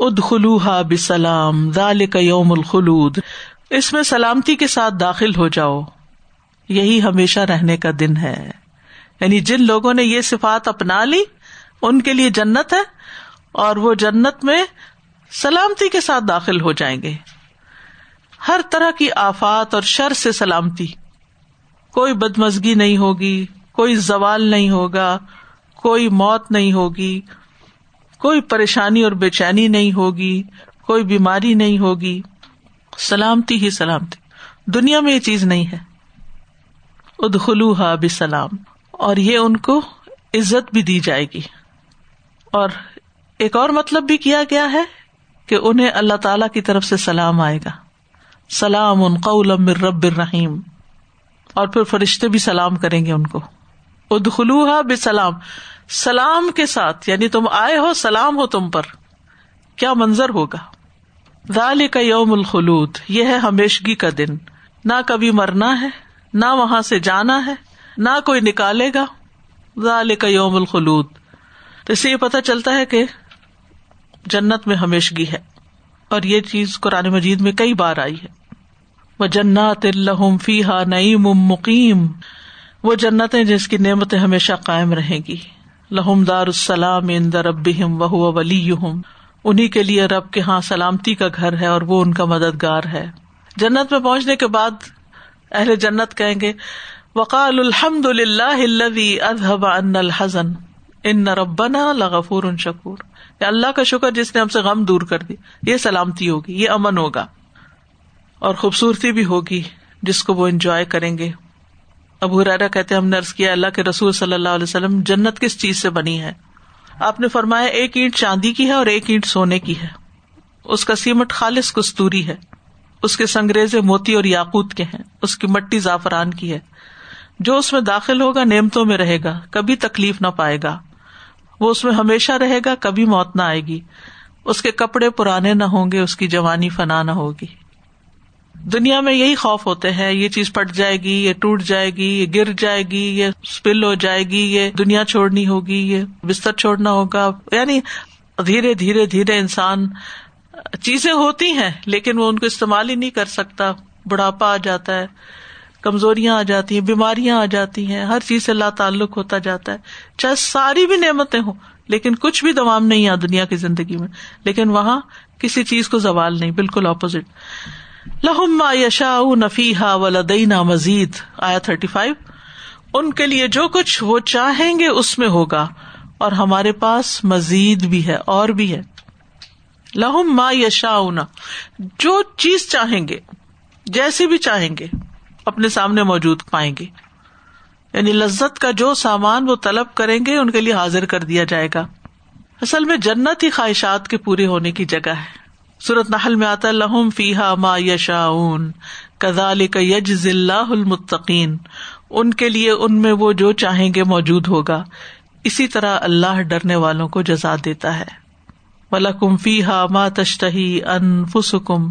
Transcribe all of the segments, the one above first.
اد خلوحا بسلام دال یوم الخلود۔ اس میں سلامتی کے ساتھ داخل ہو جاؤ۔ یہی ہمیشہ رہنے کا دن ہے۔ یعنی جن لوگوں نے یہ صفات اپنا لی، ان کے لیے جنت ہے اور وہ جنت میں سلامتی کے ساتھ داخل ہو جائیں گے۔ ہر طرح کی آفات اور شر سے سلامتی۔ کوئی بدمزگی نہیں ہوگی، کوئی زوال نہیں ہوگا، کوئی موت نہیں ہوگی۔ کوئی پریشانی اور بے چینی نہیں ہوگی، کوئی بیماری نہیں ہوگی۔ سلامتی ہی سلامتی۔ دنیا میں یہ چیز نہیں ہے۔ ادخلو بسلام۔ اور یہ ان کو عزت بھی دی جائے گی۔ اور ایک اور مطلب بھی کیا گیا ہے کہ انہیں اللہ تعالی کی طرف سے سلام آئے گا۔ سلام ان قول رب الرحیم۔ اور پھر فرشتے بھی سلام کریں گے ان کو۔ ادخلوحا بسلام۔ سلام کے ساتھ یعنی تم آئے ہو، سلام ہو تم پر۔ کیا منظر ہوگا؟ دال کا یوم الخلود، یہ ہے ہمیشگی کا دن۔ نہ کبھی مرنا ہے، نہ وہاں سے جانا ہے، نہ کوئی نکالے گا۔ دال کا یوم الخلود۔ تو اس سے یہ پتا چلتا ہے کہ جنت میں ہمیشگی ہے۔ اور یہ چیز قرآن مجید میں کئی بار آئی ہے۔ وہ جنات الحم فیحا نعیم مقیم۔ وہ جنتیں جس کی نعمتیں ہمیشہ قائم رہیں گی۔ لہم دار السلام ان در اب وہ ولی انہیں کے لیے رب کے ہاں سلامتی کا گھر ہے اور وہ ان کا مددگار ہے۔ جنت میں پہنچنے کے بعد اہل جنت کہیں گے وقال الحمد للہ اذهب ان الحزن۔ ان ربنا لغفور شکور۔ اللہ کا شکر جس نے ہم سے غم دور کر دی، یہ سلامتی ہوگی، یہ امن ہوگا۔ اور خوبصورتی بھی ہوگی، جس کو وہ انجوائے کریں گے۔ ابو ریرا کہتے ہم نرس کیا، اللہ کے رسول صلی اللہ علیہ وسلم جنت کس چیز سے بنی ہے؟ آپ نے فرمایا، ایک اینٹ چاندی کی ہے اور ایک اینٹ سونے کی ہے۔ اس کا سیمٹ خالص کستوری ہے۔ اس کے سنگریز موتی اور یاقوت کے ہیں۔ اس کی مٹی زعفران کی ہے۔ جو اس میں داخل ہوگا، نعمتوں میں رہے گا۔ کبھی تکلیف نہ پائے گا۔ وہ اس میں ہمیشہ رہے گا، کبھی موت نہ آئے گی۔ اس کے کپڑے پرانے نہ ہوں گے، اس کی جوانی فنا نہ ہوگی۔ دنیا میں یہی خوف ہوتے ہیں، یہ چیز پٹ جائے گی، یہ ٹوٹ جائے گی، یہ گر جائے گی، یہ اسپل ہو جائے گی، یہ دنیا چھوڑنی ہوگی، یہ بستر چھوڑنا ہوگا۔ یعنی دھیرے دھیرے دھیرے انسان چیزیں ہوتی ہیں، لیکن وہ ان کو استعمال ہی نہیں کر سکتا۔ بڑھاپا آ جاتا ہے، کمزوریاں آ جاتی ہیں، بیماریاں آ جاتی ہیں، ہر چیز سے اللہ تعلق ہوتا جاتا ہے۔ چاہے ساری بھی نعمتیں ہوں، لیکن کچھ بھی دوام نہیں آ دنیا کی زندگی میں۔ لیکن وہاں کسی چیز کو زوال نہیں، بالکل اپوزٹ لہما یشا نفیحا ولدینا مزید آیا تھرٹی فائیو ان کے لیے جو کچھ وہ چاہیں گے اس میں ہوگا، اور ہمارے پاس مزید بھی ہے، اور بھی ہے۔ لہم ما یشا جو چیز چاہیں گے جیسے بھی چاہیں گے، اپنے سامنے موجود پائیں گے۔ یعنی لذت کا جو سامان وہ طلب کریں گے، ان کے لیے حاضر کر دیا جائے گا۔ اصل میں جنت ہی خواہشات کے پورے ہونے کی جگہ ہے۔ سورت نحل میں آتا لہم فیحا ما یشا کزال کا یج ضلع المتقین۔ ان کے لیے ان میں وہ جو چاہیں گے موجود ہوگا۔ اسی طرح اللہ ڈرنے والوں کو جزا دیتا ہے۔ ولکم فیحا ما تشتہی ان فسکم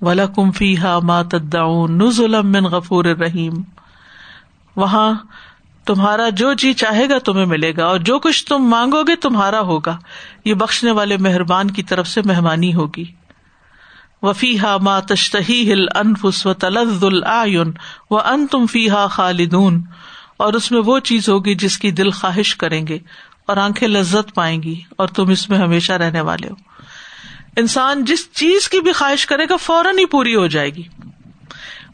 ولکم فیحا ما تدعون نزلم من غفور رحیم وہاں تمہارا جو جی چاہے گا تمہیں ملے گا اور جو کچھ تم مانگو گے تمہارا ہوگا۔ یہ بخشنے والے مہربان کی طرف سے مہمانی ہوگی۔ وفی ہا ما تشتہی ہل انفس و تلز العین و ان تم فی ہا خالدون۔ اور اس میں وہ چیز ہوگی جس کی دل خواہش کریں گے اور آنکھیں لذت پائیں گی اور تم اس میں ہمیشہ رہنے والے ہو۔ انسان جس چیز کی بھی خواہش کرے گا فوراً ہی پوری ہو جائے گی۔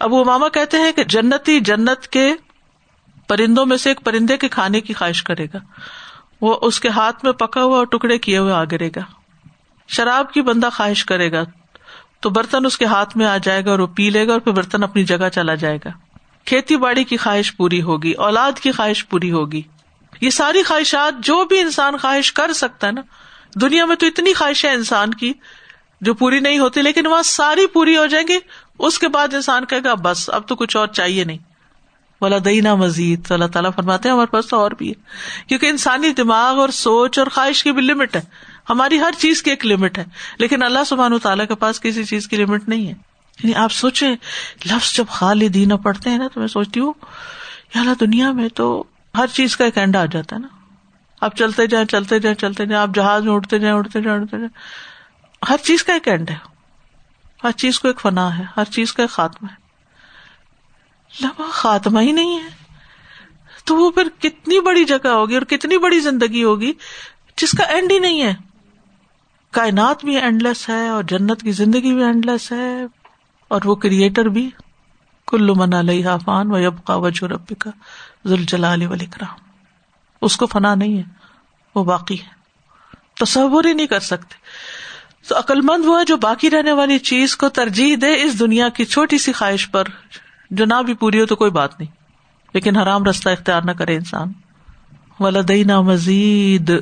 اب وہ ماما کہتے ہیں کہ جنتی جنت کے پرندوں میں سے ایک پرندے کے کھانے کی خواہش کرے گا۔ وہ اس کے ہاتھ میں پکا ہوا اور ٹکڑے کیے ہوئے آ گرے گا۔ شراب کی بندہ خواہش کرے گا تو برتن اس کے ہاتھ میں آ جائے گا اور وہ پی لے گا اور پھر برتن اپنی جگہ چلا جائے گا۔ کھیتی باڑی کی خواہش پوری ہوگی، اولاد کی خواہش پوری ہوگی۔ یہ ساری خواہشات جو بھی انسان خواہش کر سکتا ہے نا، دنیا میں تو اتنی خواہش ہے انسان کی جو پوری نہیں ہوتی، لیکن وہاں ساری پوری ہو جائیں گی۔ اس کے بعد انسان کہے گا، بس اب تو کچھ اور چاہیے نہیں۔ والا دینا مزید اللہ تعالیٰ فرماتے ہیں ہمارے پاس تو اور بھی ہے۔ کیونکہ انسانی دماغ اور سوچ اور خواہش کی بھی لمٹ ہے۔ ہماری ہر چیز کی ایک لمٹ ہے۔ لیکن اللہ سبحان تعالیٰ کے پاس کسی چیز کی لمٹ نہیں ہے۔ یعنی آپ سوچے لفظ جب خالدین پڑھتے ہیں نا، تو میں سوچتی ہوں اللہ دنیا میں تو ہر چیز کا ایک اینڈ آ جاتا ہے نا۔ آپ چلتے جائیں چلتے جائیں چلتے جائیں، آپ جہاز میں اڑتے جائیں اڑتے جائیں اڑتے جائیں۔ ہر چیز کا ایک اینڈ ہے۔ ہر چیز کو ایک فنا ہے، ہر چیز کا ایک خاتمہ ہے۔ لمحہ خاتمہ ہی نہیں ہے۔ تو وہ پھر کتنی بڑی جگہ ہوگی اور کتنی بڑی زندگی ہوگی جس کا اینڈ ہی نہیں ہے۔ کائنات بھی اینڈ لیس ہے اور جنت کی زندگی بھی اینڈ لیس ہے اور وہ کریٹر بھی۔ کلو من علیہ فان و یب کا وجہ رب کا ذل جلال ولی کرام اس کو فنا نہیں ہے، وہ باقی ہے۔ تصور ہی نہیں کر سکتے۔ تو عقلمند وہ ہے جو باقی رہنے والی چیز کو ترجیح دے اس دنیا کی چھوٹی سی خواہش پر۔ جو نہ بھی پوری ہو تو کوئی بات نہیں۔ لیکن حرام رستہ اختیار نہ کرے انسان۔ ولدینا مزید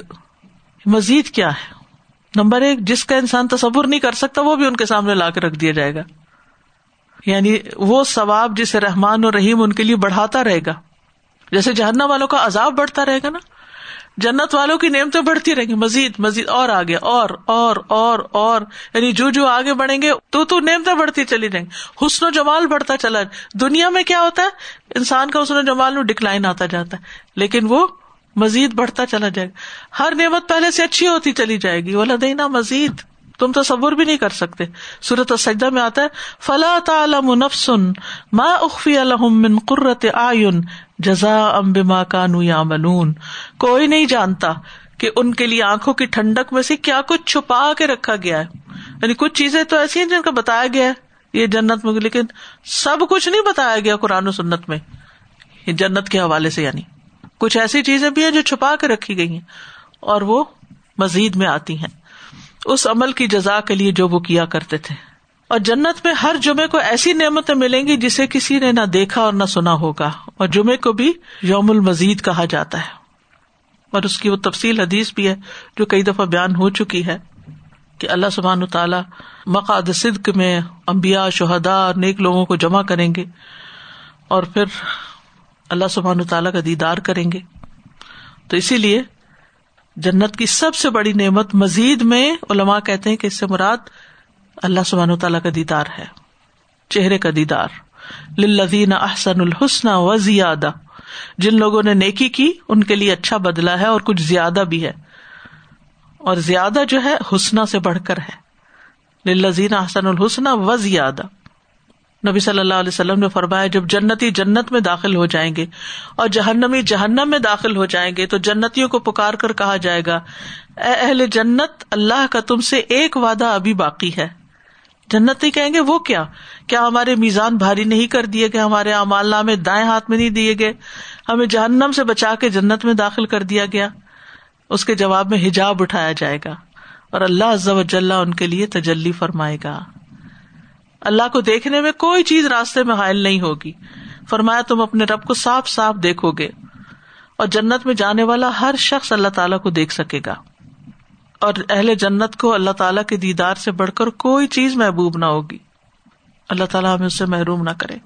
مزید کیا ہے؟ نمبر ایک، جس کا انسان تصور نہیں کر سکتا، وہ بھی ان کے سامنے لا کے رکھ دیا جائے گا۔ یعنی وہ ثواب جسے رحمان اور رحیم ان کے لیے بڑھاتا رہے گا۔ جیسے جہنم والوں کا عذاب بڑھتا رہے گا نا۔ جنت والوں کی نعمتیں بڑھتی رہیں گی۔ مزید مزید، اور آگے، اور اور اور اور۔ یعنی جو جو آگے بڑھیں گے، تو تو نعمتیں بڑھتی چلی جائیں۔ گی حسن و جمال بڑھتا چلا۔ دنیا میں کیا ہوتا ہے؟ انسان کا حسن و جمال میں ڈکلائن آتا جاتا ہے، لیکن وہ مزید بڑھتا چلا جائے گا۔ ہر نعمت پہلے سے اچھی ہوتی چلی جائے گی۔ والا دینا مزید۔ تم تو صبر بھی نہیں کر سکتے۔ سورت سجدہ میں آتا ہے، فلا تعلم نفس ما اخفی الحم من قرت آئن جزا ام بما کانو یا منون کوئی نہیں جانتا کہ ان کے لیے آنکھوں کی ٹھنڈک میں سے کیا کچھ چھپا کے رکھا گیا ہے۔ یعنی کچھ چیزیں تو ایسی ہیں جن کا بتایا گیا ہے۔ یہ جنت میں، لیکن سب کچھ نہیں بتایا گیا قرآن و سنت میں۔ یہ جنت کے حوالے سے یعنی کچھ ایسی چیزیں بھی ہیں جو چھپا کے رکھی گئی ہیں اور وہ مزید میں آتی ہیں۔ اس عمل کی جزا کے لیے جو وہ کیا کرتے تھے۔ اور جنت میں ہر جمعے کو ایسی نعمتیں ملیں گی جسے کسی نے نہ دیکھا اور نہ سنا ہوگا۔ اور جمعے کو بھی یوم المزید کہا جاتا ہے۔ اور اس کی وہ تفصیل حدیث بھی ہے جو کئی دفعہ بیان ہو چکی ہے کہ اللہ سبحان تعالیٰ مقاد صدق میں امبیا شہدا اور نیک لوگوں کو جمع کریں گے اور پھر اللہ سبحان تعالیٰ کا دیدار کریں گے۔ تو اسی لیے جنت کی سب سے بڑی نعمت مزید میں علماء کہتے ہیں کہ اس سے مراد اللہ سبحان تعالیٰ کا دیدار ہے، چہرے کا دیدار۔ لدین احسن الحسن و زیادہ جن لوگوں نے نیکی کی، ان کے لیے اچھا بدلا ہے اور کچھ زیادہ بھی ہے۔ اور زیادہ جو ہے حسنا سے بڑھ کر ہے۔ لذین احسن الحسن و زیادہ نبی صلی اللہ علیہ وسلم نے فرمایا، جب جنتی جنت میں داخل ہو جائیں گے اور جہنمی جہنم میں داخل ہو جائیں گے، تو جنتیوں کو پکار کر کہا جائے گا، اے اہل جنت، اللہ کا تم سے ایک وعدہ ابھی باقی ہے۔ جنتی کہیں گے وہ کیا؟ کیا ہمارے میزان بھاری نہیں کر دیے گئے؟ ہمارے امال نامے دائیں ہاتھ میں نہیں دیے گئے؟ ہمیں جہنم سے بچا کے جنت میں داخل کر دیا گیا؟ اس کے جواب میں حجاب اٹھایا جائے گا۔ اور اللہ عز و جل ان کے لیے تجلی فرمائے گا۔ اللہ کو دیکھنے میں کوئی چیز راستے میں حائل نہیں ہوگی۔ فرمایا تم اپنے رب کو صاف صاف دیکھو گے۔ اور جنت میں جانے والا ہر شخص اللہ تعالیٰ کو دیکھ سکے گا۔ اور اہل جنت کو اللہ تعالیٰ کے دیدار سے بڑھ کر کوئی چیز محبوب نہ ہوگی۔ اللہ تعالیٰ ہمیں اس سے محروم نہ کرے۔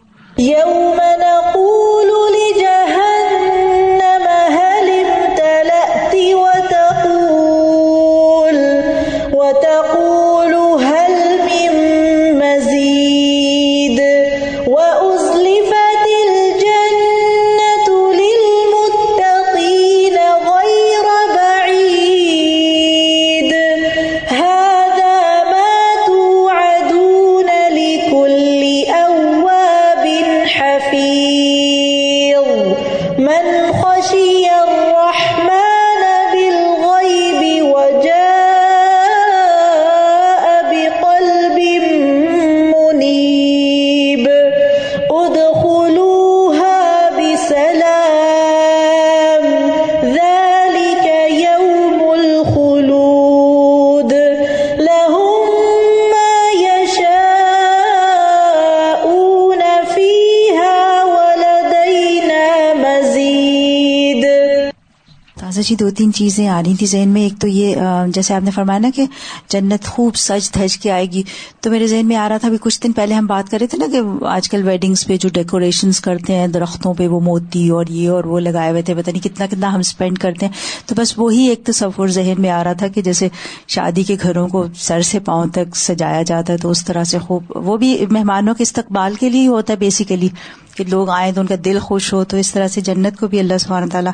جی دو تین چیزیں آ رہی تھی ذہن میں۔ ایک تو یہ جیسے آپ نے فرمایا نا کہ جنت خوب سج دھج کے آئے گی۔ تو میرے ذہن میں آ رہا تھا کچھ دن پہلے ہم بات کر رہے تھے نا کہ آج کل ویڈنگس پہ جو ڈیکوریشن کرتے ہیں، درختوں پہ وہ موتی اور یہ اور وہ لگائے ہوئے تھے پتا نہیں کتنا کتنا ہم اسپینڈ کرتے ہیں۔ تو بس وہی ایک تصور ذہن میں آ رہا تھا کہ جیسے شادی کے گھروں کو سر سے پاؤں تک سجایا جاتا ہے، تو اس طرح سے خوب، وہ بھی مہمانوں کے استقبال کے لیے ہوتا ہے بیسیکلی کہ لوگ آئے تو ان کا دل خوش ہو تو اس طرح سے جنت کو بھی اللہ سبحانہ تعالیٰ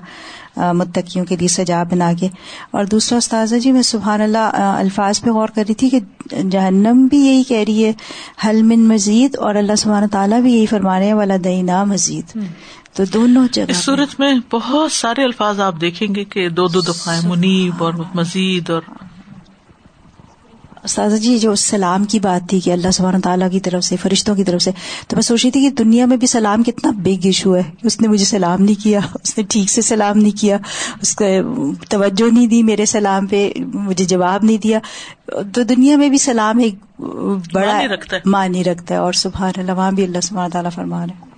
متقیوں کے لیے سجا بنا کے۔ اور دوسرا استاذہ جی میں سبحان اللہ الفاظ پہ غور کر رہی تھی کہ جہنم بھی یہی کہہ رہی ہے حل من مزید اور اللہ سبحانہ تعالیٰ بھی یہی فرما رہے ہیں والا دینا مزید۔ تو دونوں جگہ اس صورت میں بہت سارے الفاظ آپ دیکھیں گے کہ دو دو دفعہ منیب اور مزید اور استاذہ جی جو سلام کی بات تھی کہ اللہ سبحانہ تعالیٰ کی طرف سے فرشتوں کی طرف سے تو میں سوچ رہی تھی کہ دنیا میں بھی سلام کتنا بگ ایشو ہے اس نے مجھے سلام نہیں کیا اس نے ٹھیک سے سلام نہیں کیا اس کا توجہ نہیں دی میرے سلام پہ مجھے جواب نہیں دیا۔ تو دنیا میں بھی سلام ایک بڑا معنی رکھتا ہے۔ اور سبحان اللہ وہاں بھی اللہ سبحانہ تعالیٰ فرما رہے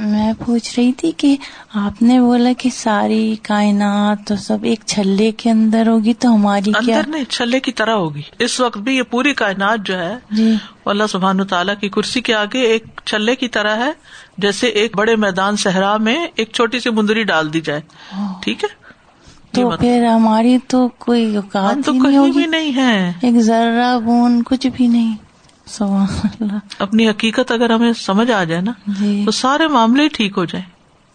میں پوچھ رہی تھی کہ آپ نے بولا کہ ساری کائنات تو سب ایک چھلے کے اندر ہوگی تو ہماری کیا نہیں چھلے کی طرح ہوگی۔ اس وقت بھی یہ پوری کائنات جو ہے جی۔ اللہ سبحان تعالیٰ کی کرسی کے آگے ایک چھلے کی طرح ہے جیسے ایک بڑے میدان صحرا میں ایک چھوٹی سی مندری ڈال دی جائے۔ ٹھیک ہے؟ تو پھر ہماری تو کوئی اوقات تو کہیں بھی نہیں ہے ایک ذرا بون کچھ بھی نہیں۔ اپنی حقیقت اگر ہمیں سمجھ آ جائے نا جی۔ تو سارے معاملے ٹھیک ہو جائیں۔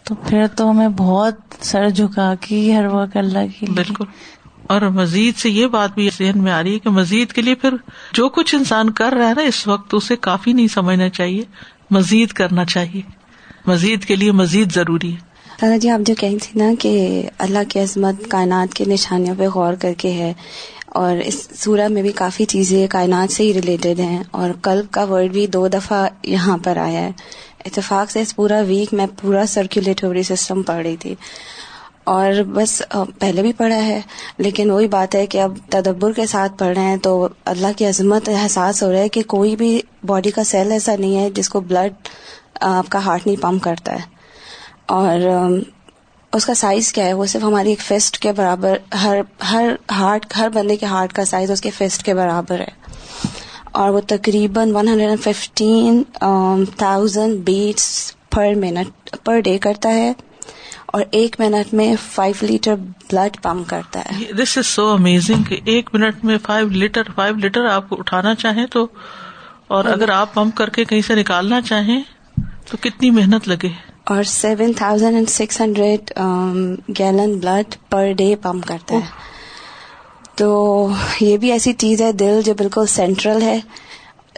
تو پھر تو ہمیں بہت سر جھکا کی ہر وقت اللہ کی۔ بالکل۔ اور مزید سے یہ بات بھی ذہن میں آ رہی ہے کہ مزید کے لیے پھر جو کچھ انسان کر رہا ہے نا اس وقت اسے کافی نہیں سمجھنا چاہیے۔ مزید کرنا چاہیے۔ مزید کے لیے مزید ضروری ہے۔ دادا جی آپ جو کہی تھی نا کہ اللہ کی عظمت کائنات کے نشانیوں پہ غور کر کے ہے۔ اور اس سورہ میں بھی کافی چیزیں کائنات سے ہی ریلیٹڈ ہیں اور قلب کا ورڈ بھی دو دفعہ یہاں پر آیا ہے۔ اتفاق سے اس پورا ویک میں پورا سرکولیٹری سسٹم پڑھ رہی تھی۔ اور بس پہلے بھی پڑھا ہے، لیکن وہی بات ہے کہ اب تدبر کے ساتھ پڑھ رہے ہیں تو اللہ کی عظمت احساس ہو رہا ہے کہ کوئی بھی باڈی کا سیل ایسا نہیں ہے جس کو بلڈ آپ کا ہارٹ نہیں پمپ کرتا ہے۔ اور اس کا سائز کیا ہے؟ وہ صرف ہماری ایک فیسٹ کے برابر ہر ہر ہارٹ ہر بندے کے ہارٹ کا سائز اس کے فیسٹ کے برابر ہے۔ اور وہ تقریباً one hundred and fifteen thousand beats per minute per day کرتا ہے۔ اور ایک منٹ میں فائیو لیٹر بلڈ پمپ کرتا ہے۔ دس از سو امیزنگ ایک منٹ میں فائیو لیٹر فائیو لیٹر آپ کو اٹھانا چاہیں تو اور اگر آپ پمپ کر کے کہیں سے نکالنا چاہیں تو کتنی محنت لگے۔ اور seven thousand and six hundred gallon blood per day pump کرتا ہے۔ تو یہ بھی ایسی چیز ہے دل جو بالکل سینٹرل ہے۔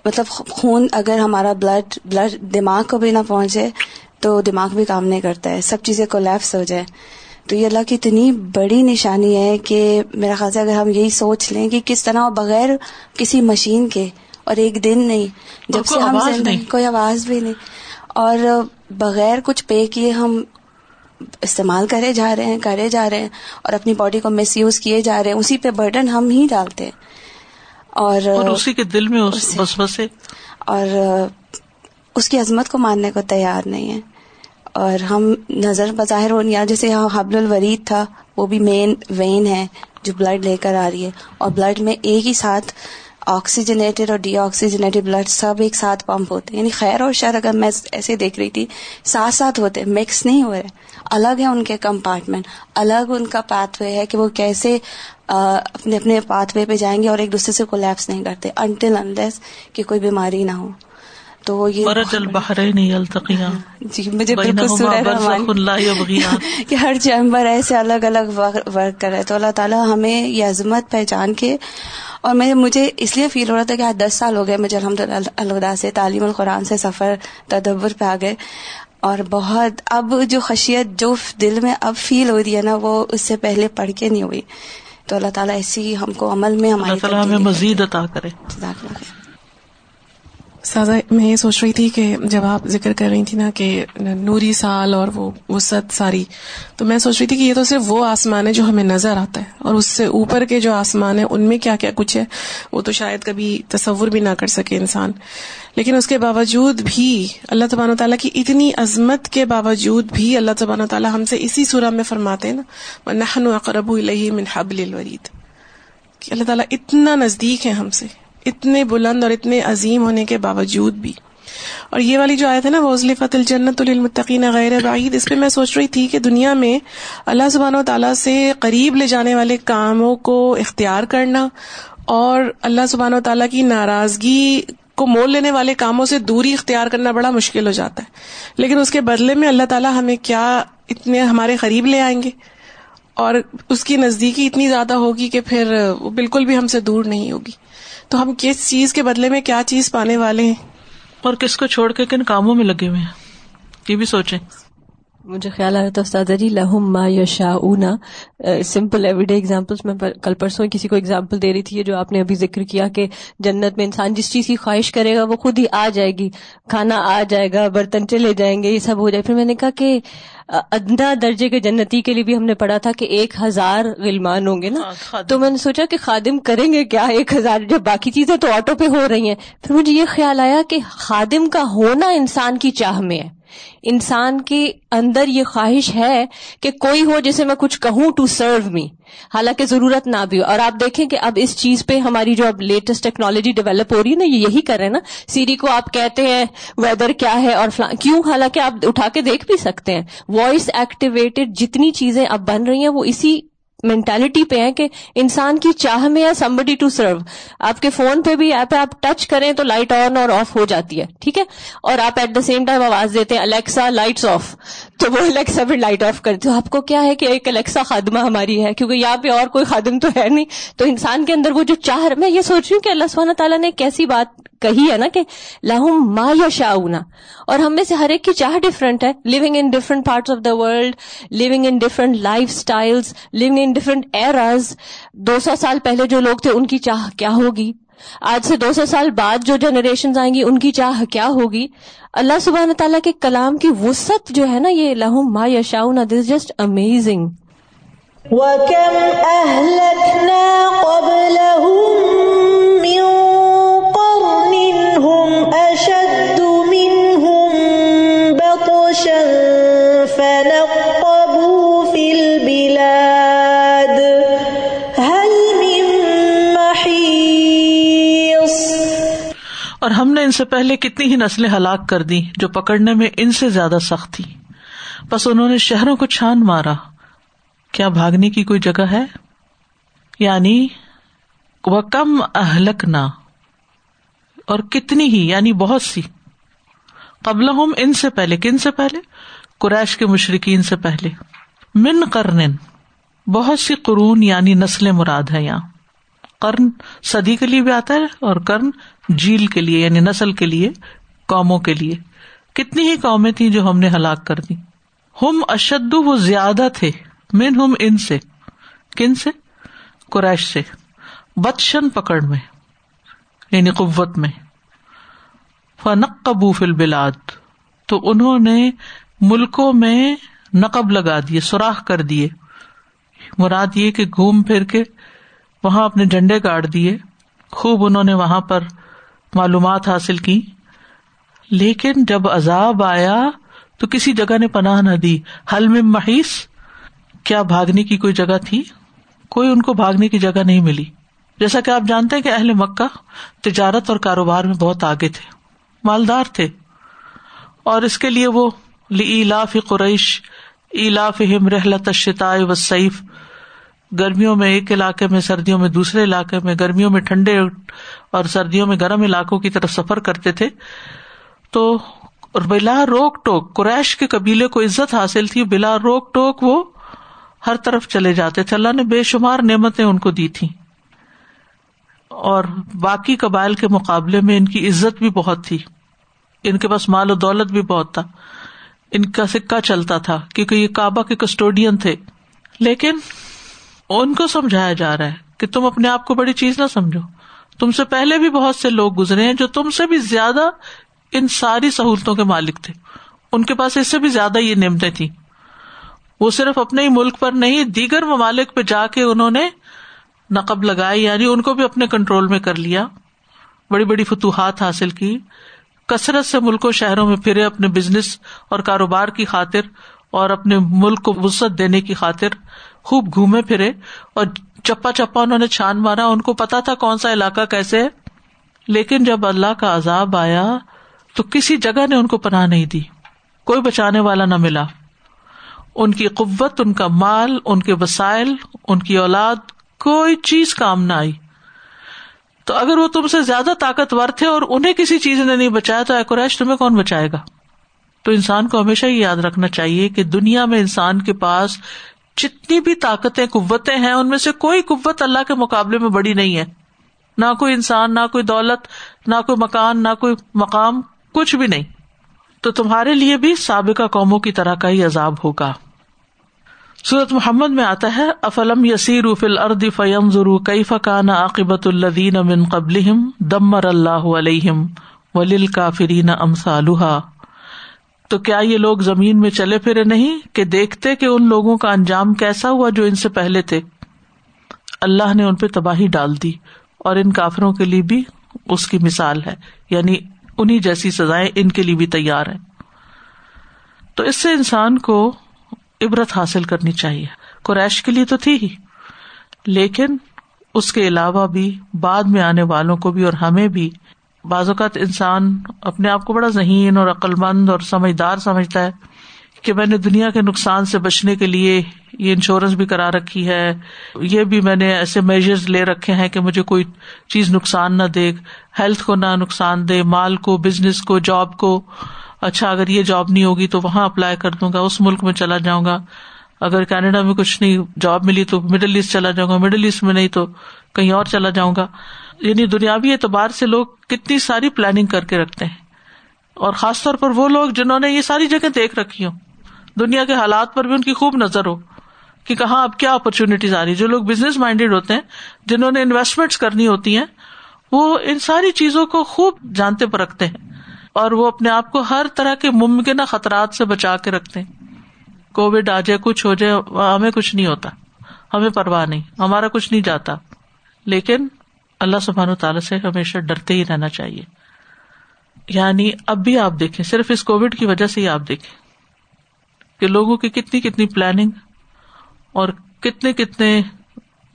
مطلب خون اگر ہمارا بلڈ بلڈ دماغ کو بھی نہ پہنچے تو دماغ بھی کام نہیں کرتا ہے۔ سب چیزیں کولیپس ہو جائے۔ تو یہ اللہ کی اتنی بڑی نشانی ہے کہ میرا خیال سے اگر ہم یہی سوچ لیں کہ کس طرح بغیر کسی مشین کے اور ایک دن نہیں جب سے ہم کوئی آواز بھی نہیں۔ اور بغیر کچھ پے کیے ہم استعمال کرے جا رہے ہیں کرے جا رہے ہیں اور اپنی باڈی کو مس یوز کیے جا رہے ہیں اسی پہ برڈن ہم ہی ڈالتے ہیں۔ اور اسی کے دل میں بس بس اور اس کی عظمت کو ماننے کو تیار نہیں ہے۔ اور ہم نظر بظاہر ہو نہیں جیسے یہاں حبل الورید تھا وہ بھی مین وین ہے جو بلڈ لے کر آ رہی ہے۔ اور بلڈ میں ایک ہی ساتھ آکسیجنیٹڈ اور ڈی آکسیجنیٹڈ بلڈ سب ایک ساتھ پمپ ہوتے ہیں۔ یعنی خیر اور شر اگر میں ایسے دیکھ رہی تھی، ساتھ ساتھ ہوتے مکس نہیں ہو رہے۔ الگ ہے ان کے کمپارٹمنٹ الگ ان کا پاتھ وے ہے کہ وہ کیسے اپنے اپنے پاتھ وے پہ جائیں گے اور ایک دوسرے سے کولیپس نہیں کرتے۔ انٹل انلیس کہ کوئی بیماری نہ ہو۔ تو یہ جی مجھے بالکل کہ ہر چیمبر ایسے الگ الگ ورک کر رہے تو اللہ تعالیٰ ہمیں یہ عظمت پہچان کے اور میں مجھے اس لیے فیل ہو رہا تھا کہ آج دس سال ہو گئے مجھے الحمد الدا سے تعلیم القرآن سے سفر تدبر پہ آ گئے۔ اور بہت اب جو خشیت جو دل میں اب فیل ہو رہی ہے نا وہ اس سے پہلے پڑھ کے نہیں ہوئی۔ تو اللہ تعالیٰ ایسی ہم کو عمل میں ہماری مزید عطا کرے۔ سازا، میں یہ سوچ رہی تھی کہ جب آپ ذکر کر رہی تھی نا کہ نوری سال اور وہ وسط ساری، تو میں سوچ رہی تھی کہ یہ تو صرف وہ آسمان ہے جو ہمیں نظر آتا ہے، اور اس سے اوپر کے جو آسمان ہے، ان میں کیا کیا کچھ ہے، وہ تو شاید کبھی تصور بھی نہ کر سکے انسان۔ لیکن اس کے باوجود بھی اللہ تبان و تعالیٰ کی اتنی عظمت کے باوجود بھی اللہ تبان و تعالیٰ ہم سے اسی سورہ میں فرماتے ہیں نا نہن اقرب من حبل الورید کہ اللہ تعالیٰ اتنا نزدیک ہے ہم سے۔ اتنے بلند اور اتنے عظیم ہونے کے باوجود بھی۔ اور یہ والی جو آئے تھے نا وزل فت الجنت المطقین غیر بعید اس پہ میں سوچ رہی تھی کہ دنیا میں اللہ سبحان و تعالیٰ سے قریب لے جانے والے کاموں کو اختیار کرنا اور اللہ سبحان و تعالیٰ کی ناراضگی کو مول لینے والے کاموں سے دوری اختیار کرنا بڑا مشکل ہو جاتا ہے۔ لیکن اس کے بدلے میں اللہ تعالیٰ ہمیں کیا اتنے ہمارے قریب لے آئیں گے؟ اور اس کی نزدیکی اتنی زیادہ ہوگی کہ پھر وہ بالکل بھی ہم سے دور نہیں ہوگی۔ تو ہم کس چیز کے بدلے میں کیا چیز پانے والے ہیں؟ اور کس کو چھوڑ کے کن کاموں میں لگے ہوئے ہیں؟ یہ بھی سوچیں۔ مجھے خیال آ رہا تھا استاد علی لہم ما یشا اونا سمپل ایوری ڈے ایگزامپلس میں کل پرسوں کسی کو ایگزامپل دے رہی تھی جو آپ نے ابھی ذکر کیا کہ جنت میں انسان جس چیز کی خواہش کرے گا وہ خود ہی آ جائے گی۔ کھانا آ جائے گا برتن چلے جائیں گے یہ سب ہو جائے۔ پھر میں نے کہا کہ ادنا درجے کے جنتی کے لیے بھی ہم نے پڑھا تھا کہ ایک ہزار غلمان ہوں گے نا۔ ہاں، تو میں نے سوچا کہ خادم کریں گے کیا؟ ایک ہزار جب باقی چیزیں تو آٹو پہ ہو رہی ہیں۔ پھر مجھے یہ خیال آیا کہ خادم کا ہونا انسان کی چاہ میں ہے۔ انسان کے اندر یہ خواہش ہے کہ کوئی ہو جسے میں کچھ کہوں ٹو سرو می حالانکہ ضرورت نہ بھی ہو. اور آپ دیکھیں کہ اب اس چیز پہ ہماری جو اب لیٹسٹ ٹیکنالوجی ڈیولپ ہو رہی ہے نا، یہ یہی کر رہے ہیں نا۔ سیری کو آپ کہتے ہیں ویدر کیا ہے اور کیوں؟ حالانکہ آپ اٹھا کے دیکھ بھی سکتے ہیں۔ وائس ایکٹیویٹڈ جتنی چیزیں اب بن رہی ہیں، وہ اسی مینٹالٹی پہ ہے کہ انسان کی چاہ میں ہے سمبڈی ٹو سرو آپ کے فون پہ بھی ایپ آپ ٹچ کریں تو لائٹ آن اور آف ہو جاتی ہے، ٹھیک ہے؟ اور آپ ایٹ دا سیم ٹائم آواز دیتے ہیں الیکسا لائٹس آف تو وہ الیکسا پھر لائٹ آف کرتے آپ کو کیا ہے کہ ایک الیکسا خادمہ ہماری ہے، کیونکہ یہاں پہ اور کوئی خادم تو ہے نہیں۔ تو انسان کے اندر وہ جو چاہ میں یہ سوچ رہی ہوں کہ اللہ سبحانہ تعالیٰ نے کیسی بات کہی ہے نا کہ لاہم ما یا شاؤنا اور ہم میں سے ہر ایک کی چاہ ڈفرنٹ ہے living in different parts of the world living in different lifestyle living in different eras دو سو سال پہلے جو لوگ تھے، ان کی چاہ کیا ہوگی؟ آج سے دو سو سال بعد جو جنریشن آئیں گی، ان کی چاہ کیا ہوگی؟ اللہ سبحانہ تعالیٰ کے کلام کی وسط جو ہے نا، یہ لہم ما یا شاؤنا دس جسٹ امیزنگ وَكَمْ أَهْلَكْنَا قَبْلَهُمْ اور ہم نے ان سے پہلے کتنی ہی نسلیں ہلاک کر دی جو پکڑنے میں ان سے زیادہ سخت تھی۔ بس انہوں نے شہروں کو چھان مارا۔ کیا بھاگنے کی کوئی جگہ ہے؟ یعنی وہ کم اہلک نہ اور کتنی ہی یعنی بہت سی۔ قبل ہم ان سے پہلے، کن سے پہلے؟ قریش کے مشرقین سے پہلے۔ من کرن بہت سی قرون یعنی نسل مراد ہے یہاں۔ کرن صدی کے لیے بھی آتا ہے اور کرن جیل کے لیے یعنی نسل کے لیے، قوموں کے لیے۔ کتنی ہی قومیں تھیں جو ہم نے ہلاک کر دی۔ ہم اشد وہ زیادہ تھے۔ من ہم ان سے۔ کن سے؟ قریش سے۔ بدشن پکڑ میں یعنی قوت میں۔ فنق قبو فل بلاد تو انہوں نے ملکوں میں نقب لگا دیے، سوراخ کر دیے۔ مراد یہ کہ گھوم پھر کے وہاں اپنے جھنڈے گاڑ دیے۔ خوب انہوں نے وہاں پر معلومات حاصل کی۔ لیکن جب عذاب آیا تو کسی جگہ نے پناہ نہ دی۔ حل میں محیث کیا بھاگنے کی کوئی جگہ تھی؟ کوئی ان کو بھاگنے کی جگہ نہیں ملی۔ جیسا کہ آپ جانتے ہیں کہ اہل مکہ تجارت اور کاروبار میں بہت آگے تھے، مالدار تھے۔ اور اس کے لیے وہ لاف قریش ایلاف ہم رحلت و سیف گرمیوں میں ایک علاقے میں، سردیوں میں دوسرے علاقے میں، گرمیوں میں ٹھنڈے اور سردیوں میں گرم علاقوں کی طرف سفر کرتے تھے۔ تو بلا روک ٹوک، قریش کے قبیلے کو عزت حاصل تھی، بلا روک ٹوک وہ ہر طرف چلے جاتے تھے۔ اللہ نے بے شمار نعمتیں ان کو دی تھی اور باقی قبائل کے مقابلے میں ان کی عزت بھی بہت تھی۔ ان کے پاس مال و دولت بھی بہت تھا۔ ان کا سکہ چلتا تھا کیونکہ یہ کعبہ کے کسٹوڈین تھے۔ لیکن ان کو سمجھایا جا رہا ہے کہ تم اپنے آپ کو بڑی چیز نہ سمجھو۔ تم سے پہلے بھی بہت سے لوگ گزرے ہیں جو تم سے بھی زیادہ ان ساری سہولتوں کے مالک تھے۔ ان کے پاس اس سے بھی زیادہ یہ نعمتیں تھیں۔ وہ صرف اپنے ہی ملک پر نہیں، دیگر ممالک پہ جا کے انہوں نے نقب لگائی یعنی ان کو بھی اپنے کنٹرول میں کر لیا۔ بڑی بڑی فتوحات حاصل کی۔ کثرت سے ملک و شہروں میں پھرے اپنے بزنس اور کاروبار کی خاطر اور اپنے ملک کو وسط دینے کی خاطر خوب گھومے پھرے اور چپا چپا انہوں نے چھان مارا۔ ان کو پتا تھا کون سا علاقہ کیسے ہے۔ لیکن جب اللہ کا عذاب آیا تو کسی جگہ نے ان کو پناہ نہیں دی۔ کوئی بچانے والا نہ ملا۔ ان کی قوت، ان کا مال، ان کے وسائل، ان کی اولاد، کوئی چیز کام نہ آئی۔ تو اگر وہ تم سے زیادہ طاقتور تھے اور انہیں کسی چیز نے نہیں بچایا، تو قریش، تمہیں کون بچائے گا؟ تو انسان کو ہمیشہ یہ یاد رکھنا چاہیے کہ دنیا میں انسان کے پاس جتنی بھی طاقتیں، قوتیں ہیں، ان میں سے کوئی قوت اللہ کے مقابلے میں بڑی نہیں ہے۔ نہ کوئی انسان، نہ کوئی دولت، نہ کوئی مکان، نہ کوئی مقام، کچھ بھی نہیں۔ تو تمہارے لیے بھی سابقہ قوموں کی طرح کا ہی عذاب ہوگا۔ سورت محمد میں آتا ہے، افلم یسیر فل ارد فیم ضرو کئی فقان عاقبت الدین امن قبل دمر اللہ علیہم ولیل کافرین امسالحا تو کیا یہ لوگ زمین میں چلے پھرے نہیں کہ دیکھتے کہ ان لوگوں کا انجام کیسا ہوا جو ان سے پہلے تھے؟ اللہ نے ان پہ تباہی ڈال دی اور ان کافروں کے لیے بھی اس کی مثال ہے یعنی انہیں جیسی سزائیں ان کے لیے بھی تیار ہیں۔ تو اس سے انسان کو عبرت حاصل کرنی چاہیے۔ قریش کے لیے تو تھی ہی۔ لیکن اس کے علاوہ بھی، بعد میں آنے والوں کو بھی اور ہمیں بھی بعض اوقات انسان اپنے آپ کو بڑا ذہین اور عقل مند اور سمجھدار سمجھتا ہے کہ میں نے دنیا کے نقصان سے بچنے کے لیے یہ انشورنس بھی کرا رکھی ہے۔ یہ بھی میں نے ایسے میجرز لے رکھے ہیں کہ مجھے کوئی چیز نقصان نہ دے۔ ہیلتھ کو نہ نقصان دے، مال کو بزنس کو جاب کو۔ اچھا اگر یہ جاب نہیں ہوگی تو وہاں اپلائی کر دوں گا، اس ملک میں چلا جاؤں گا۔ اگر کینیڈا میں کچھ نہیں، جاب ملی تو مڈل ایسٹ چلا جاؤں گا، مڈل ایسٹ میں نہیں تو کہیں اور چلا جاؤں گا۔ یعنی دنیاوی اعتبار سے لوگ کتنی ساری پلاننگ کر کے رکھتے ہیں۔ اور خاص طور پر وہ لوگ جنہوں نے یہ ساری جگہ دیکھ رکھی ہوں۔ دنیا کے حالات پر بھی ان کی خوب نظر ہو کہ کہاں اب کیا اپرچونیٹیز آ رہی جو لوگ بزنس مائنڈیڈ ہوتے ہیں، جنہوں نے انویسٹمنٹ کرنی ہوتی ہیں، وہ ان ساری چیزوں کو خوب جانتے پرکھتے ہیں۔ اور وہ اپنے آپ کو ہر طرح کے ممکنہ خطرات سے بچا کے رکھتے ہیں۔ کووڈ آ جائے کچھ ہو جائے، ہمیں کچھ نہیں ہوتا۔ ہمیں پرواہ نہیں، ہمارا کچھ نہیں جاتا۔ لیکن اللہ سبحان و تعالیٰ سے ہمیشہ ڈرتے ہی رہنا چاہیے۔ یعنی اب بھی آپ دیکھیں، صرف اس کووڈ کی وجہ سے ہی آپ دیکھیں کہ لوگوں کی کتنی کتنی پلاننگ اور کتنے کتنے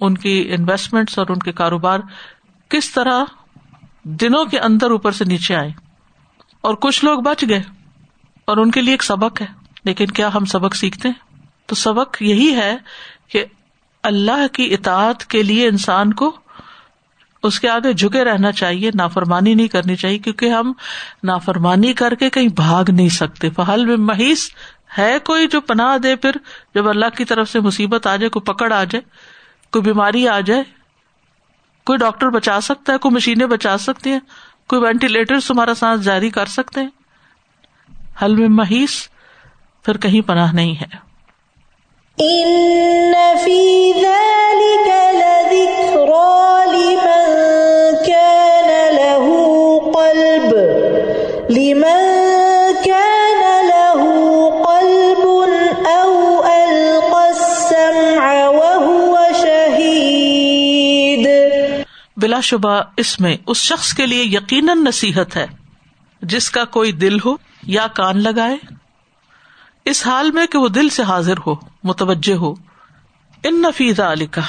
ان کی انویسٹمنٹ اور ان کے کاروبار کس طرح دنوں کے اندر اوپر سے نیچے آئے۔ اور کچھ لوگ بچ گئے اور ان کے لیے ایک سبق ہے۔ لیکن کیا ہم سبق سیکھتے ہیں؟ تو سبق یہی ہے کہ اللہ کی اطاعت کے لیے انسان کو اس کے آگے جھکے رہنا چاہیے، نافرمانی نہیں کرنی چاہیے، کیونکہ ہم نافرمانی کر کے کہیں بھاگ نہیں سکتے۔ فہل میں محیث ہے کوئی جو پناہ دے، پھر جب اللہ کی طرف سے مصیبت آ جائے، کوئی پکڑ آ جائے، کوئی بیماری آ جائے، کوئی ڈاکٹر بچا سکتا ہے، کوئی مشینیں بچا سکتی ہیں کوئی وینٹیلیٹر تمہارا سانس جاری کر سکتے ہیں؟ حل میں محیث پھر کہیں پناہ نہیں ہے۔ بلا شبہ اس میں اس شخص کے لیے یقیناً نصیحت ہے، جس کا کوئی دل ہو یا کان لگائے۔ اس حال میں کہ وہ دل سے حاضر ہو، متوجہ ہو۔ ان نفیز علی کا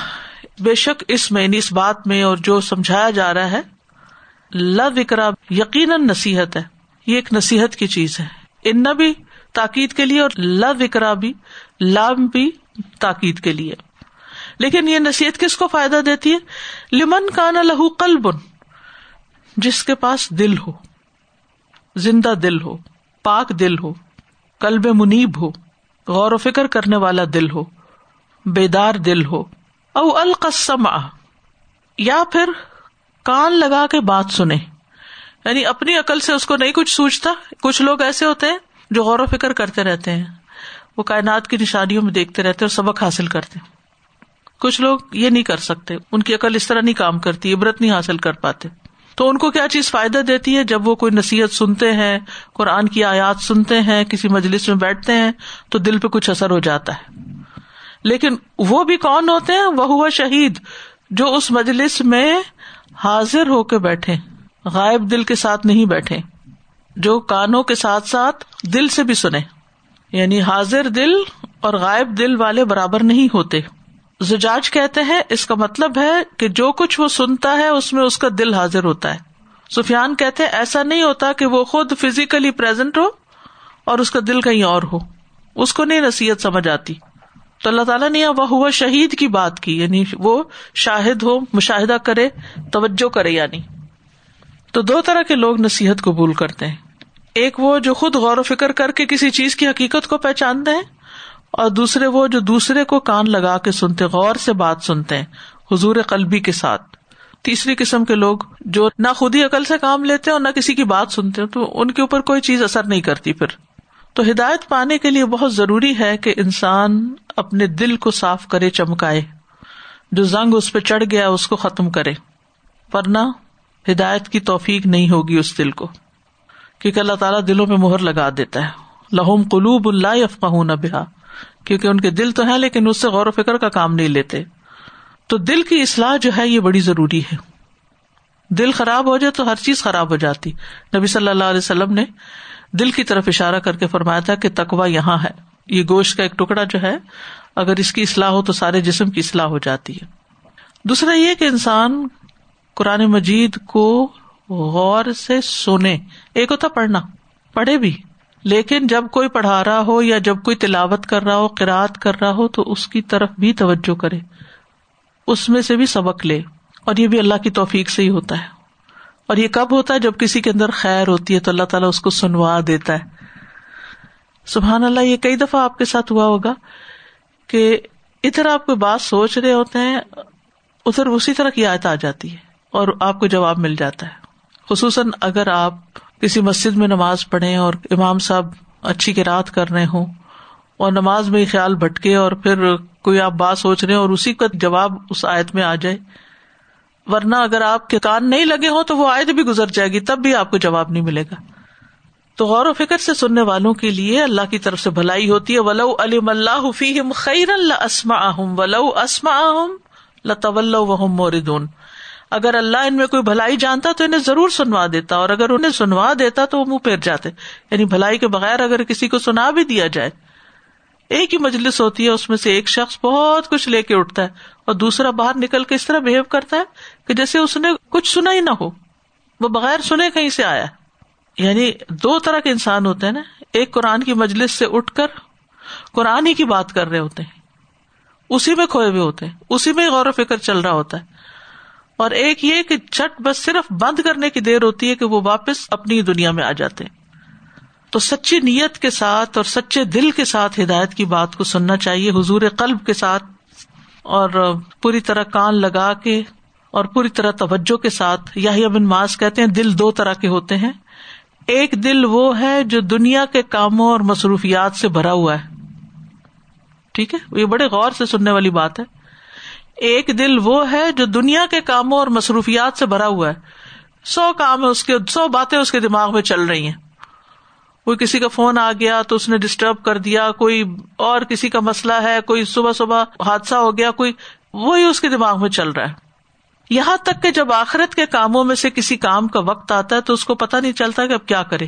بے شک اس میں یعنی اس بات میں اور جو سمجھایا جا رہا ہے وکرا یقیناً نصیحت ہے۔ یہ ایک نصیحت کی چیز ہے۔ ان بھی تاکید کے لیے اور وکرا بھی، لام بھی تاکید کے لیے۔ لیکن یہ نصیحت کس کو فائدہ دیتی ہے؟ لمن کانا لہو کلبن جس کے پاس دل ہو، زندہ دل ہو، پاک دل ہو کلب منیب ہو، غور و فکر کرنے والا دل ہو، بیدار دل ہو، او القسم یا پھر کان لگا کے بات سنے یعنی اپنی عقل سے اس کو نہیں کچھ سوچتا، کچھ لوگ ایسے ہوتے ہیں جو غور و فکر کرتے رہتے ہیں، وہ کائنات کی نشانیوں میں دیکھتے رہتے اور سبق حاصل کرتے کچھ لوگ یہ نہیں کر سکتے۔ ان کی عقل اس طرح نہیں کام کرتی، عبرت نہیں حاصل کر پاتے۔ تو ان کو کیا چیز فائدہ دیتی ہے؟ جب وہ کوئی نصیحت سنتے ہیں، قرآن کی آیات سنتے ہیں، کسی مجلس میں بیٹھتے ہیں، تو دل پہ کچھ اثر ہو جاتا ہے۔ لیکن وہ بھی کون ہوتے ہیں؟ وہ ہوا شہید، جو اس مجلس میں حاضر ہو کے بیٹھے، غائب دل کے ساتھ نہیں بیٹھے، جو کانوں کے ساتھ ساتھ دل سے بھی سنے۔ یعنی حاضر دل اور غائب دل والے برابر نہیں ہوتے۔ زجاج کہتے ہیں، اس کا مطلب ہے کہ جو کچھ وہ سنتا ہے، اس میں اس کا دل حاضر ہوتا ہے۔ سفیان کہتے ایسا نہیں ہوتا کہ وہ خود فزیکلی پرزینٹ ہو اور اس کا دل کہیں اور ہو۔ اس کو نہیں نصیحت سمجھ آتی۔ تو اللہ تعالیٰ نے وہ ہوا شہید کی بات کی یعنی وہ شاہد ہو، مشاہدہ کرے، توجہ کرے یعنی۔ تو دو طرح کے لوگ نصیحت قبول کرتے ہیں۔ ایک وہ جو خود غور و فکر کر کے کسی چیز کی حقیقت کو پہچانتے ہیں اور دوسرے وہ جو دوسرے کو کان لگا کے سنتے، غور سے بات سنتے ہیں، حضور قلبی کے ساتھ۔ تیسری قسم کے لوگ جو نہ خود ہی عقل سے کام لیتے ہیں اور نہ کسی کی بات سنتے ہیں، تو ان کے اوپر کوئی چیز اثر نہیں کرتی پھر۔ تو ہدایت پانے کے لیے بہت ضروری ہے کہ انسان اپنے دل کو صاف کرے، چمکائے۔ جو زنگ اس پہ چڑھ گیا، اس کو ختم کرے۔ ورنہ ہدایت کی توفیق نہیں ہوگی اس دل کو، کیونکہ اللہ تعالیٰ دلوں میں مہر لگا دیتا ہے۔ لہوم قلوب اللہ افقہ نہ بہا۔ کیونکہ ان کے دل تو ہے لیکن اس سے غور و فکر کا کام نہیں لیتے۔ تو دل کی اصلاح جو ہے یہ بڑی ضروری ہے۔ دل خراب ہو جائے تو ہر چیز خراب ہو جاتی۔ نبی صلی اللہ علیہ وسلم نے دل کی طرف اشارہ کر کے فرمایا تھا کہ تکوا یہاں ہے۔ یہ گوشت کا ایک ٹکڑا جو ہے، اگر اس کی اصلاح ہو تو سارے جسم کی اصلاح ہو جاتی ہے۔ دوسرا یہ کہ انسان قرآن مجید کو غور سے سونے۔ ایک ہوتا پڑھنا۔ پڑھے بھی۔ لیکن جب کوئی پڑھا رہا ہو یا جب کوئی تلاوت کر رہا ہو قرآد کر رہا ہو، تو اس کی طرف بھی توجہ کرے۔ اس میں سے بھی سبق لے۔ اور یہ بھی اللہ کی توفیق سے ہی ہوتا ہے۔ اور یہ کب ہوتا ہے؟ جب کسی کے اندر خیر ہوتی ہے تو اللہ تعالیٰ اس کو سنوا دیتا ہے۔ سبحان اللہ، یہ کئی دفعہ آپ کے ساتھ ہوا ہوگا کہ ادھر آپ کوئی بات سوچ رہے ہوتے ہیں، ادھر اسی طرح کی آیت آ جاتی ہے اور آپ کو جواب مل جاتا ہے۔ خصوصاً اگر آپ کسی مسجد میں نماز پڑھے اور امام صاحب اچھی کی رات کر رہے ہوں اور نماز میں خیال بھٹکے اور پھر کوئی آپ بات سوچ رہے اور اسی کا جواب اس آیت میں آ جائے۔ ورنہ اگر آپ کے کان نہیں لگے ہوں تو وہ آیت بھی گزر جائے گی، تب بھی آپ کو جواب نہیں ملے گا۔ تو غور و فکر سے سننے والوں کے لیے اللہ کی طرف سے بھلائی ہوتی ہے۔ ولو علم اللہ فیم خیر اللہ اسما ولو اسما لطول موردون اگر اللہ ان میں کوئی بھلائی جانتا تو انہیں ضرور سنوا دیتا، اور اگر انہیں سنوا دیتا تو وہ منہ پھیر جاتے۔ یعنی بھلائی کے بغیر اگر کسی کو سنا بھی دیا جائے۔ ایک ہی مجلس ہوتی ہے، اس میں سے ایک شخص بہت کچھ لے کے اٹھتا ہے، اور دوسرا باہر نکل کے اس طرح بہیو کرتا ہے کہ جیسے اس نے کچھ سنا ہی نہ ہو۔ وہ بغیر سنے کہیں سے آیا۔ یعنی دو طرح کے انسان ہوتے ہیں نا۔ ایک قرآن کی مجلس سے اٹھ کر قرآن ہی کی بات کر رہے ہوتے ہیں۔ اسی میں کھوئے ہوئے ہوتے ہیں۔ اسی میں غور و فکر چل رہا ہوتا ہے۔ اور ایک یہ کہ چٹ بس صرف بند کرنے کی دیر ہوتی ہے کہ وہ واپس اپنی دنیا میں آ جاتے ہیں۔ تو سچی نیت کے ساتھ اور سچے دل کے ساتھ ہدایت کی بات کو سننا چاہیے، حضور قلب کے ساتھ اور پوری طرح کان لگا کے اور پوری طرح توجہ کے ساتھ۔ یا بن ماس کہتے ہیں، دل دو طرح کے ہوتے ہیں۔ ایک دل وہ ہے جو دنیا کے کاموں اور مصروفیات سے بھرا ہوا ہے۔ ٹھیک ہے؟ یہ بڑے غور سے سننے والی بات ہے۔ ایک دل وہ ہے جو دنیا کے کاموں اور مصروفیات سے بھرا ہوا ہے۔ سو کام ہے اس کے، سو باتیں اس کے دماغ میں چل رہی ہیں۔ کوئی کسی کا فون آ گیا تو اس نے ڈسٹرب کر دیا، کوئی اور کسی کا مسئلہ ہے، کوئی صبح صبح حادثہ ہو گیا، کوئی وہی اس کے دماغ میں چل رہا ہے۔ یہاں تک کہ جب آخرت کے کاموں میں سے کسی کام کا وقت آتا ہے تو اس کو پتا نہیں چلتا کہ اب کیا کرے۔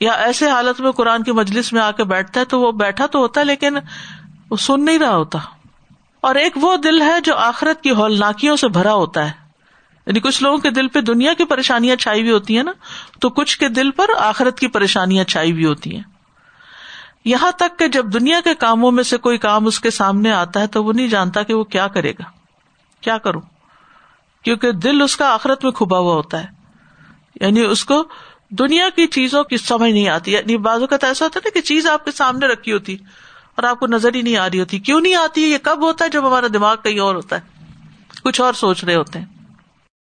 یا ایسے حالت میں قرآن کی مجلس میں آ کے بیٹھتا ہے تو وہ بیٹھا تو ہوتا ہے لیکن وہ سن نہیں رہا ہوتا۔ اور ایک وہ دل ہے جو آخرت کی ہولناکیوں سے بھرا ہوتا ہے۔ یعنی کچھ لوگوں کے دل پہ دنیا کی پریشانیاں چھائی ہوئی ہوتی ہیں نا، تو کچھ کے دل پر آخرت کی پریشانیاں چھائی ہوئی ہوتی ہیں۔ یہاں تک کہ جب دنیا کے کاموں میں سے کوئی کام اس کے سامنے آتا ہے تو وہ نہیں جانتا کہ وہ کیا کرے گا۔ کیا کروں؟ کیونکہ دل اس کا آخرت میں کھبا ہوا ہوتا ہے۔ یعنی اس کو دنیا کی چیزوں کی سمجھ نہیں آتی۔ یعنی بازو کا ایسا ہوتا ہے نا کہ چیز آپ کے سامنے رکھی ہوتی۔ اور آپ کو نظر ہی نہیں آ رہی ہوتی۔ کیوں نہیں آتی یہ کب ہوتا ہے جب ہمارا دماغ کہیں اور ہوتا ہے؟ کچھ اور سوچ رہے ہوتے ہیں۔